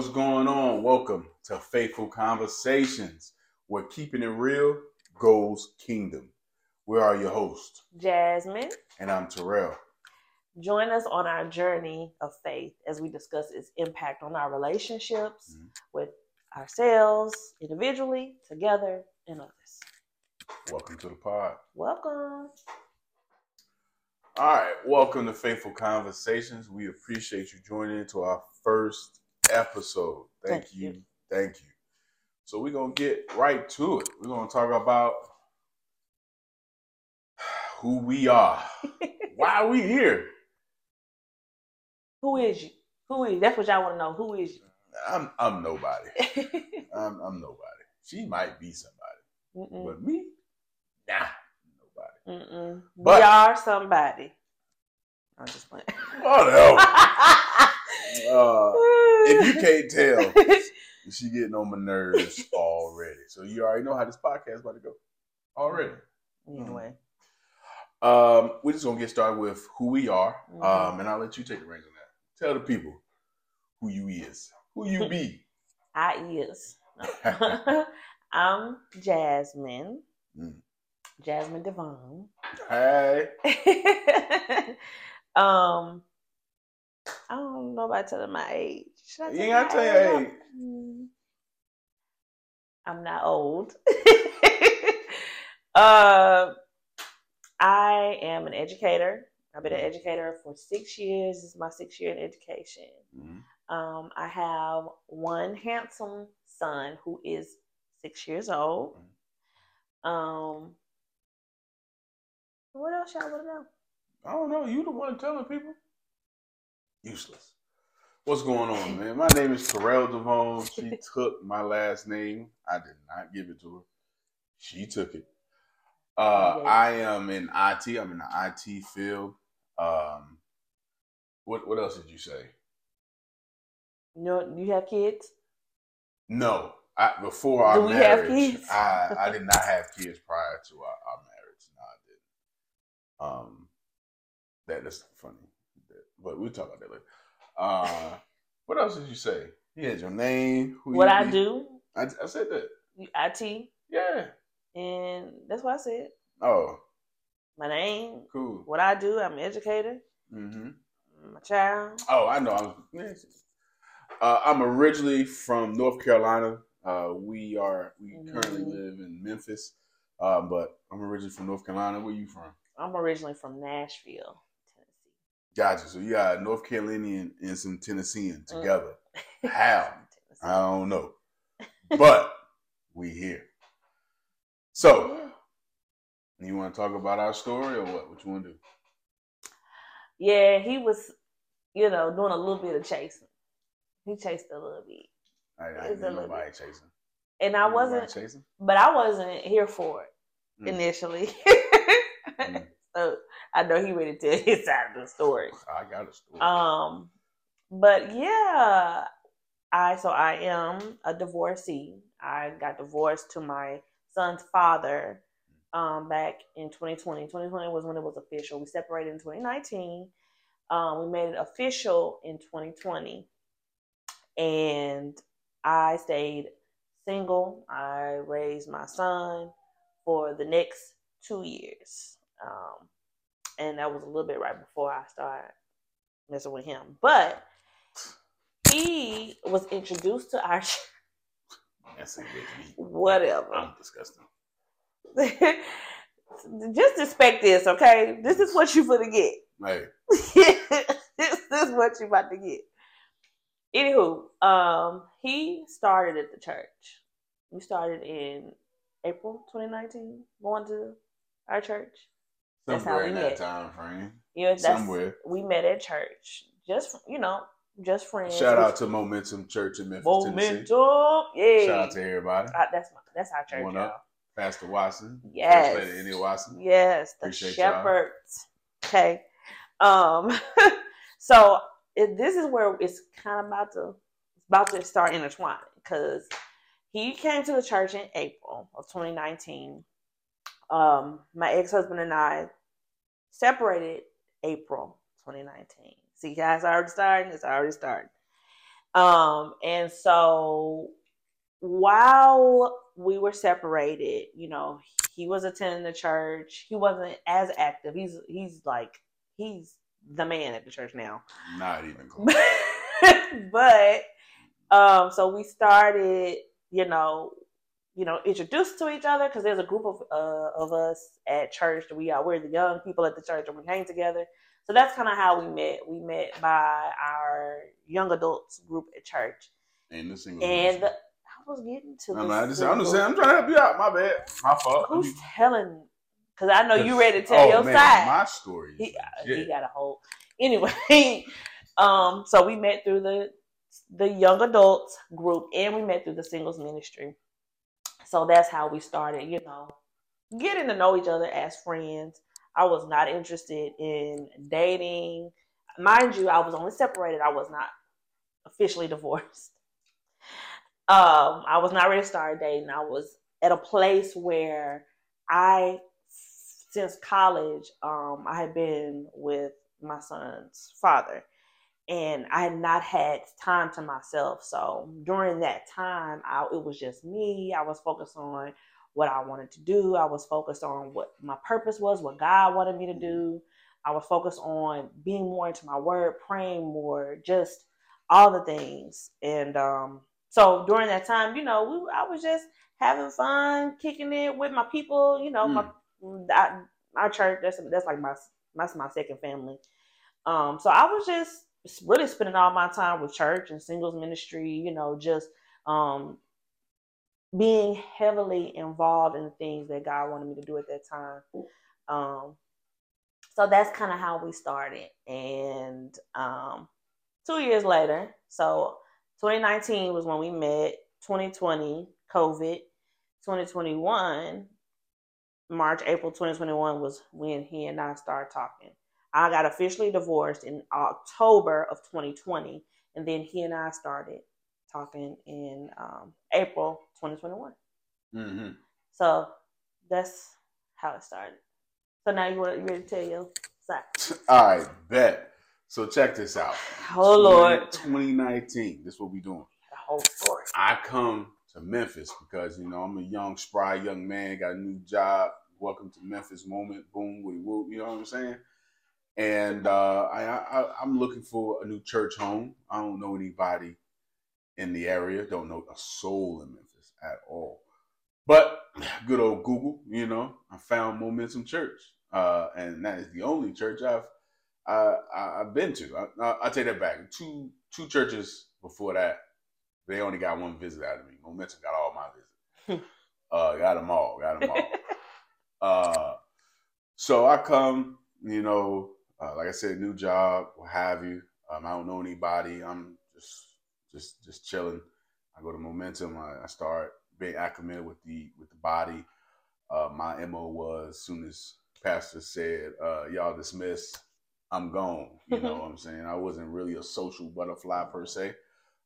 What's going on? Welcome to Faithful Conversations, where keeping it real goes kingdom. We are your hosts, Jasmine. and I'm Terrell. Join us on our journey of faith as we discuss its impact on our relationships Mhm. with ourselves, individually, together, and others. Welcome to the pod. Welcome. All right, welcome to Faithful Conversations. We appreciate you joining into our first episode. Thank, Thank you. you. Thank you. So we're gonna get right to it. We're gonna talk about who we are. Why are we here? Who is you? Who is you? That's what y'all want to know. Who is you? I'm I'm nobody. I'm I'm nobody. She might be somebody, Mm-mm, but me, nah, nobody. But- we are somebody. I'm just playing. Whatever. Uh, if you can't tell, she getting on my nerves already. So you already know how this podcast is about to go already. anyway, Um, we're just gonna get started with who we are, Mhm. um, and I'll let you take the reins on that. Tell the people who you is, who you be. I is. I'm Jasmine. Mm. Jasmine Devon. hey, um, I don't know about telling my age. Should I You ain't gotta tell your age? age. Mm. I'm not old. uh, I am an educator. I've been an educator for six years. This is my sixth year in education. Mhm. Um, I have one handsome son who is six years old. Um, what else y'all want to know? I don't know. You the one telling people. Useless. What's going on, man? My name is Terrell Devon. She took my last name. I did not give it to her. She took it. Uh. I am in IT. I'm in the IT field. Um, what what else did you say? No, you have kids? No, I, before our Do we have marriage, kids? I, I did not have kids prior to our, our marriage. No, I didn't. Um, that is funny, but we'll talk about that later. Uh, what else did you say? You had your name. Who What you I do, I, I said that. you- IT, Yeah. and that's what I said. Oh, My name, cool. what I do, I'm an educator. hmm My child. Oh, I know. I'm, uh, I'm originally from North Carolina. Uh, we are we currently Mhm. live in Memphis, uh, but I'm originally from North Carolina. Where you from? I'm originally from Nashville. Gotcha. So you got North Carolinian and some Tennessean Mm. together. How? I don't know, but we here. So Yeah. you want to talk about our story or what? What you want to do? Yeah, he was, you know, doing a little bit of chasing. He chased a little bit. I, I It's a ain't little nobody chasing. And I wasn't, chasing. but I wasn't here for it Mm. initially. So I know he ready to tell his side of the story. I got a story. Um, but yeah, I so I am a divorcee. I got divorced to my son's father um, back in 2020. 2020 was when it was official. We separated in 2019. Um, we made it official in 2020, and I stayed single. I raised my son for the next two years. Um, and that was a little bit right before I started messing with him. But he was introduced to our That's it with whatever. I'm disgusting. Just expect this, okay? This is what you're gonna get. Hey, this is what you're about to get. Anywho, um, he started at the church. We started in April 2019, going to our church. That's how somewhere we in that met. time frame. Yeah, that's Somewhere. we met at church. Just you know, just friends. Shout out to Momentum Church in Memphis, Tennessee. Momentum. Yeah. Shout out to everybody. Uh, that's my, that's our church, One y'all. up. Pastor Watson. Yes. First Lady India Watson. Yes, the Appreciate y'all. shepherds. Okay. Um. so it, this is where it's kind of about to about to start intertwining because he came to the church in April of 2019. Um, my ex husband and I separated April 2019. See, guys, it's already starting. It's already starting. Um, and so while we were separated, you know, he was attending the church. He wasn't as active. He's he's like he's the man at the church now. Not even close. but um, so we started, you know, you know, introduced to each other because there's a group of uh, of us at church. That we are we're the young people at the church and we hang together. So that's kind of how we met. We met by our young adults group at church. And the single. And I was getting to. I'm, the not, just, I'm just saying. I'm trying to help you out. My bad. My fault. Who's telling? Because I know you ready to tell oh, your man, side. My story. He, legit. he got a whole anyway um so we met through the the young adults group and we met through the singles ministry so that's how we started you know getting to know each other as friends. I was not interested in dating. Mind you i was only separated. I was not officially divorced. Um i was not ready to start dating. I was at a place where i since college, um, I had been with my son's father, and I had not had time to myself. So during that time, I, it was just me. I was focused on what I wanted to do. I was focused on what my purpose was, what God wanted me to do. I was focused on being more into my word, praying more, just all the things. And um, so during that time, you know, we, I was just having fun, kicking it with my people. You know, my I, our church that's that's like my that's my second family. Um, so I was just really spending all my time with church and singles ministry. You know, just um, being heavily involved in the things that God wanted me to do at that time. Um, so that's kind of how we started. And um, two years later, so 2019 was when we met. 2020, COVID. 2021, March, April 2021 was when he and I started talking. I got officially divorced in October of 2020, and then he and I started talking in um, April 2021. Mm-hmm. So that's how it started. So now you want you ready to tell your side? All right, bet. So check this out. Oh Lord, 2019. This is what we doing. the whole story. I come to Memphis because you know I'm a young, spry young man, got a new job. Welcome to Memphis moment, boom, woody whoop. You know what I'm saying? And uh, I, I I'm looking for a new church home. I don't know anybody in the area. Don't know a soul in Memphis at all. But good old Google, you know, I found Momentum Church, uh, and that is the only church I've I, I've been to. I, I, I take that back. Two two churches before that, they only got one visit out of me. Momentum got all my visits. uh, got them all. Got them all. uh, so I come, you know, uh, like I said, new job, what have you. Um, I don't know anybody. I'm just just just chilling. I go to Momentum. I, I start being acclimated with the with the body. Uh, my mo was as soon as pastor said, uh, "Y'all dismiss," I'm gone. You know what I'm saying? I wasn't really a social butterfly per se.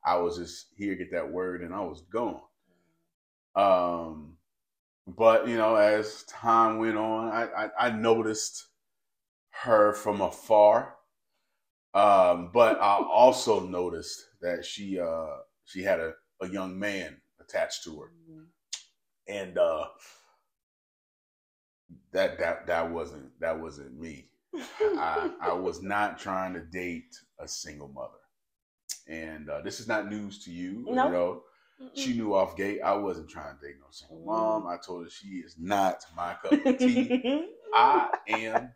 I was just here, get that word, and I was gone. Um, but you know, as time went on, I, I, I noticed her from afar. Um, but I also noticed that she uh, she had a, a young man attached to her, and uh, that that that wasn't that wasn't me. I, I was not trying to date a single mother, and uh, this is not news to you. No. You know, she knew off gate I wasn't trying to date no single mom. I told her she is not my cup of tea. I am.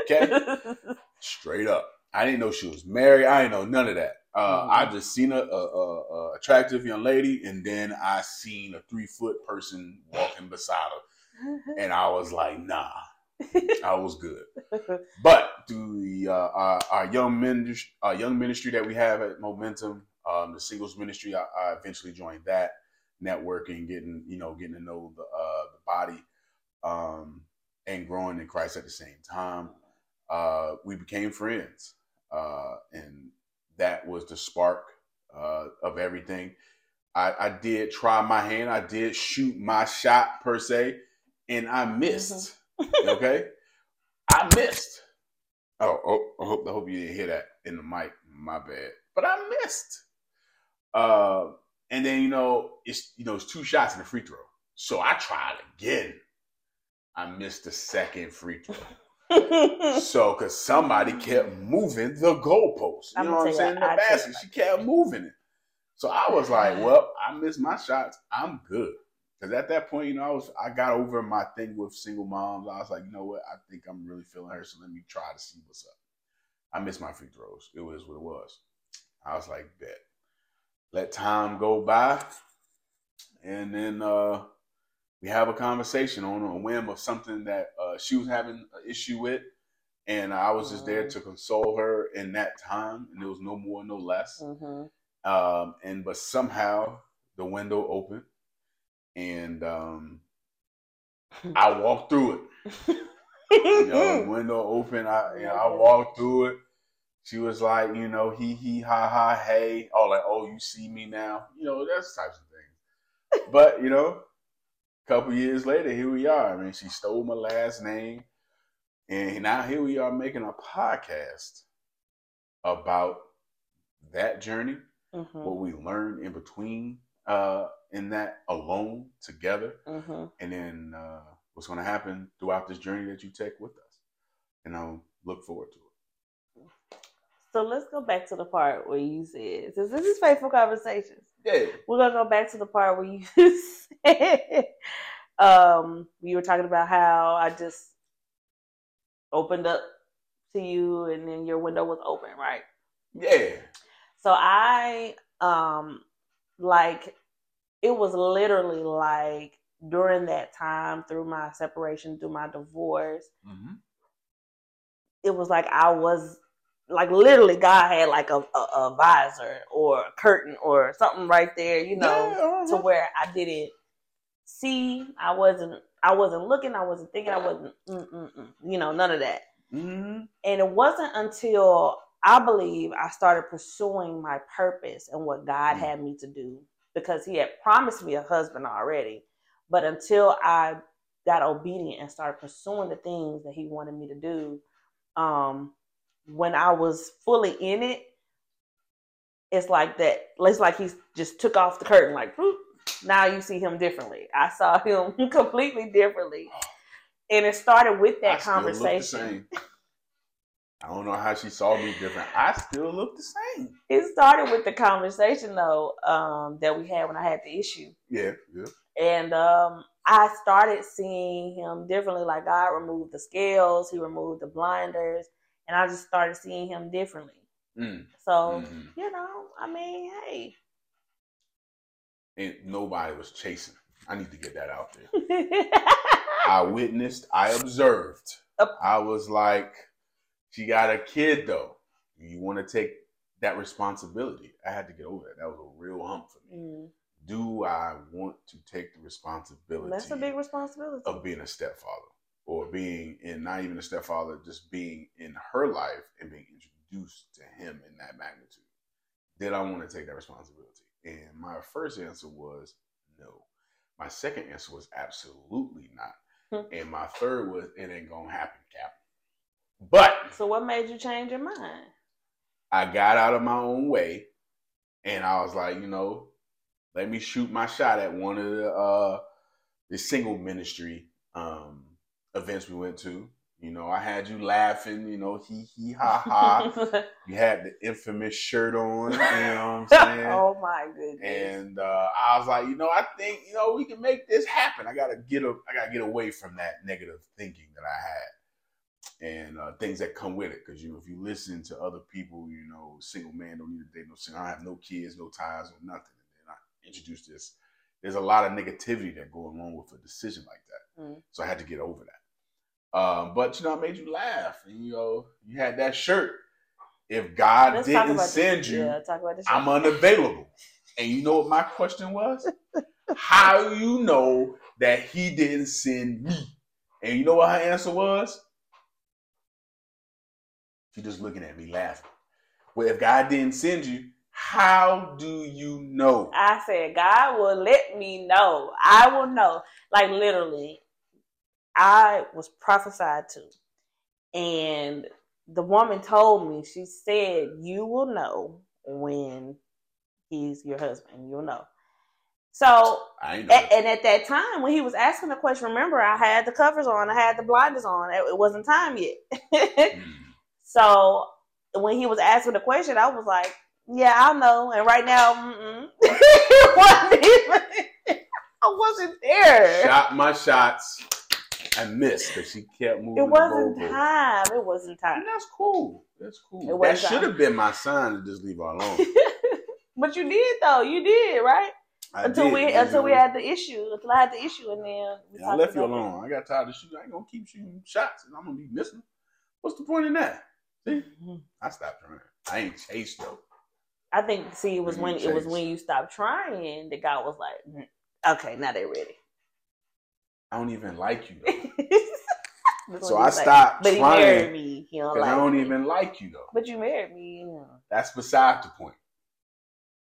Okay, straight up. I didn't know she was married. I didn't know none of that. Uh, Mhm. I just seen a, a, a, a attractive young lady, and then I seen a three foot person walking beside her, and I was like, nah, I was good. But through the uh, our, our young ministry, our young ministry that we have at Momentum, um, the singles ministry, I, I eventually joined that networking, getting you know, getting to know the uh, the body, um, and growing in Christ at the same time. Uh, we became friends, uh, and that was the spark uh, of everything. I, I did try my hand. I did shoot my shot per se, and I missed. Okay, I missed. Oh, oh, I hope I hope you didn't hear that in the mic. My bad. But I missed. Uh, and then you know it's you know it's two shots in the free throw. So I tried again. I missed the second free throw. so because somebody kept moving the goalpost. You I'm know what I'm saying? The basket. She kept moving it. So I was like, well, I missed my shots. I'm good. Because at that point, you know, I was I got over my thing with single moms. I was like, you know what? I think I'm really feeling her. So let me try to see what's up. I missed my free throws. It was what it was. I was like, bet. Let time go by. And then uh we have a conversation on a whim of something that uh, she was having an issue with. And I was just there Mhm. to console her in that time. And there was no more, no less. hmm Um, and but somehow the window opened and um, I walked through it. You know, the window open. I you know, I walked through it. She was like, you know, he he ha ha hey. Oh, like oh, you see me now. You know, that's types of things. But you know, a couple years later, here we are. I mean, she stole my last name, and now here we are making a podcast about that journey, hmm what we learned in between, uh, in that alone together hmm and then uh, what's going to happen throughout this journey that you take with us. And I'll look forward to it. So let's go back to the part where you said, since this is faithful conversations, Yeah. we're gonna go back to the part where you said, um, you were talking about how I just opened up to you, and then your window was open, right? Yeah. So I, um, like, it was literally like during that time, through my separation, through my divorce, Mm-hmm. it was like I was like literally God had like a, a, a visor or a curtain or something right there, you know, to where I didn't see. I wasn't. I wasn't looking. I wasn't thinking. I wasn't. You know, none of that. Mm-hmm. And it wasn't until I believe I started pursuing my purpose and what God Mm. had me to do because He had promised me a husband already. But until I got obedient and started pursuing the things that He wanted me to do, um, when I was fully in it, it's like that. It's like He just took off the curtain, like, "Whoop." now you see Him differently. I saw Him completely differently. And it started with that I still look the conversation. same. I don't know how she saw me different. I still look the same. it started with the conversation though um, that we had when I had the issue, Yeah. Yeah. and um, I started seeing him differently. Like God removed the scales, He removed the blinders, and I just started seeing him differently. Mm. So Mhm. you know, I mean, hey, And nobody was chasing. I need to get that out there. I witnessed, I observed. I was like, she got a kid though. You want to take that responsibility. I had to get over that. That was a real hump for me. Mm, Do I want to take the responsibility that's a big responsibility. of being a stepfather or being in not even a stepfather, just being in her life and being introduced to him in that magnitude? Did I want to take that responsibility? And my first answer was no. My second answer was absolutely not. Hmm. and my third was it ain't gonna happen, Cap. But So what made you change your mind? I got out of my own way and I was like, you know, let me shoot my shot at one of the uh the single ministry um events we went to. You know, I had you laughing, you know, hee hee ha ha. you had the infamous shirt on, you know what I'm saying? oh my goodness. And uh, I was like, you know, I think you know we can make this happen. I gotta get a, I gotta get away from that negative thinking that I had, and uh, things that come with it. Because you know, if you listen to other people, you know, single man don't need to date no single. I have no kids, no ties, no nothing. And then I introduced this. There's a lot of negativity that go along with a decision like that. Mm. So I had to get over that. Um, but you know, I made you laugh, and you know, you had that shirt. If God Let's didn't send this. you, Yeah, talk about this. I'm unavailable. And you know what my question was? How you know that he didn't send me? And you know what her answer was? She just looking at me laughing. Well, if God didn't send you, how do you know? I said, God will let me know. I will know. Like literally, I was prophesied to. And the woman told me, she said, You will know when he's your husband. You'll know. So, a- and at that time when he was asking the question, remember I had the covers on, I had the blinders on. It, it wasn't time yet. Mm. so when he was asking the question, I was like, "Yeah, I know." And right now, mm-mm. wasn't even. I wasn't there. Shot my shots and missed because she kept moving. It wasn't time. It wasn't time. And that's cool. That's cool. That should have been my sign to just leave her alone. but you did though. You did right I until did, we until we had the issue. Until I had the issue, and then we Yeah, I left you alone. I got tired of shooting. I ain't gonna keep shooting shots, and I'm gonna be missing. What's the point in that? See, Mhm. I stopped trying. I ain't chased though. I think. See, it was When it was when you stopped trying. that guy was like, "Mm, "Okay, now they're ready." I don't even like you though. So I he said. stopped But he married me. He don't like I don't me. even like you though. But you married me. Know. That's beside the point.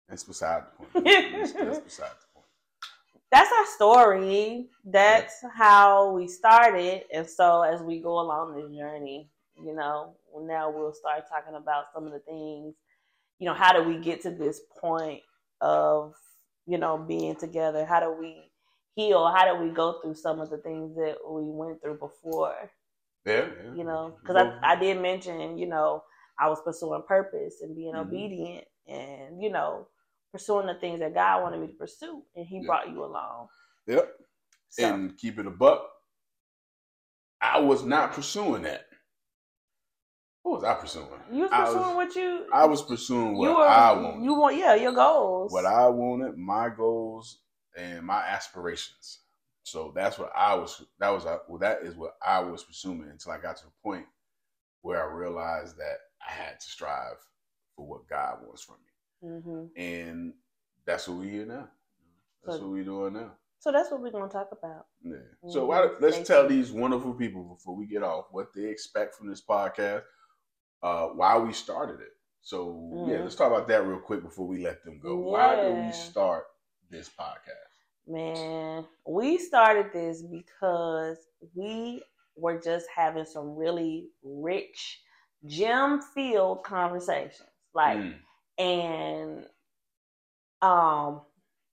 That's beside the point. That's, that's beside the point. That's our story. That's how we started. And so as we go along this journey, you know, now we'll start talking about some of the things, you know, how do we get to this point of, you know, being together? How do we heal? How do we go through some of the things that we went through before? Yeah, yeah. you know because I, I did mention you know i was pursuing purpose and being Mhm. obedient and you know pursuing the things that god wanted me to pursue and he Yeah. brought you along Yep. so And keep it a buck. I was not pursuing that. What was I pursuing? you was pursuing was, what you I was pursuing what you were I wanted. you want yeah your goals what I wanted, my goals, and my aspirations. So that's what I was. That was well. That is what I was pursuing until I got to the point where I realized that I had to strive for what God wants from me, hmm and that's what we here now. That's So- what we doing now. so that's what we're going to talk about Yeah. So Mhm. why, let's Stay tell tuned. these wonderful people before we get off what they expect from this podcast, uh, why we started it. So yeah, Mhm. let's talk about that real quick before we let them go. Why did Yeah. we start this podcast? Man, we started this because we were just having some really rich, gem filled conversations. Like, Mm. and um,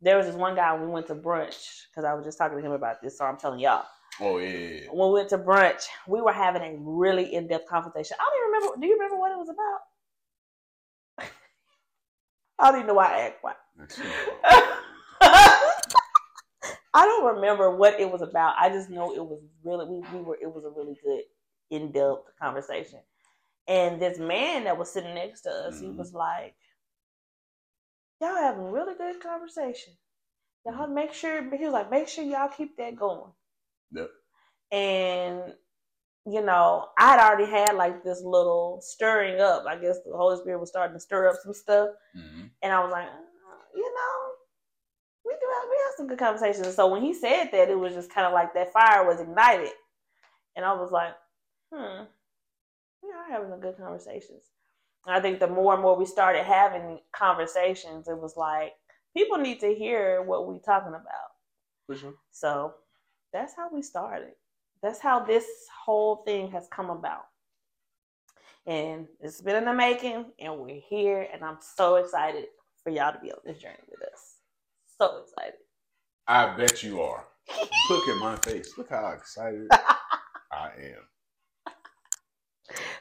there was this one guy we went to brunch because I was just talking to him about this, so I'm telling y'all. Oh yeah, yeah, yeah. When we went to brunch, we were having a really in depth conversation. I don't even remember. Do you remember what it was about? I don't even know why I asked why. I don't remember what it was about. I just know it was really we, we were it was a really good in depth conversation. And this man that was sitting next to us, he Mhm. was like, "Y'all having a really good conversation. Y'all make sure." He was like, "Make sure y'all keep that going." Yep. And you know, I'd already had like this little stirring up. I guess the Holy Spirit was starting to stir up some stuff. Mhm. And I was like, uh, you know, we have, we have some good conversations. So when he said that, it was just kind of like that fire was ignited. And I was like, hmm, we are having a good conversations. And I think the more and more we started having conversations, it was like, people need to hear what we're talking about. Sure. So that's how we started. That's how this whole thing has come about. And it's been in the making, and we're here, and I'm so excited for y'all to be on this journey with us. So excited. I bet you are. Look at my face. Look how excited I am.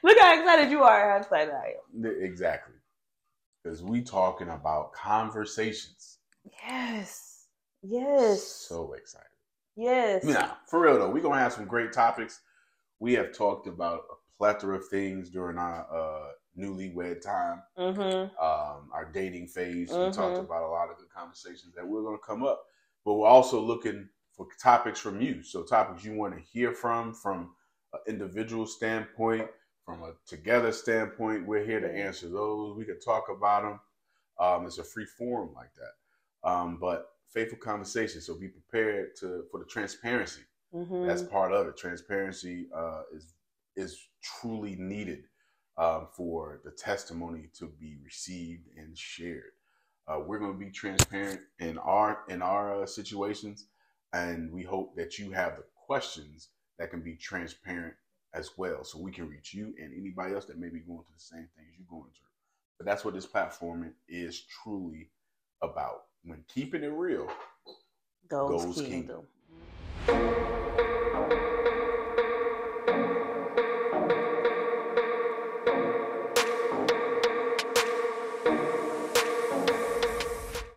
Look how excited you are, how excited I am. Exactly. Because we talking about conversations. Yes. Yes. So excited. yes. Now, for real though, we're gonna have some great topics. We have talked about a plethora of things during our uh, newlywed time, Mm-hmm. um, our dating phase. We Mhm. talked about a lot of good conversations that we're gonna come up, but we're also looking for topics from you. So topics you want to hear from, from an individual standpoint, from a together standpoint. We're here to answer those. We could talk about them. Um, it's a free forum like that. Um, but faithful conversation. So be prepared to for the transparency. Mm-hmm. That's part of it. Transparency uh, is is truly needed um, for the testimony to be received and shared. Uh, we're going to be transparent in our in our uh, situations, and we hope that you have the questions that can be transparent as well, so we can reach you and anybody else that may be going through the same things you're going through. But that's what this platform is truly about when keeping it real Goes, Goes Kingdom. Kingdom.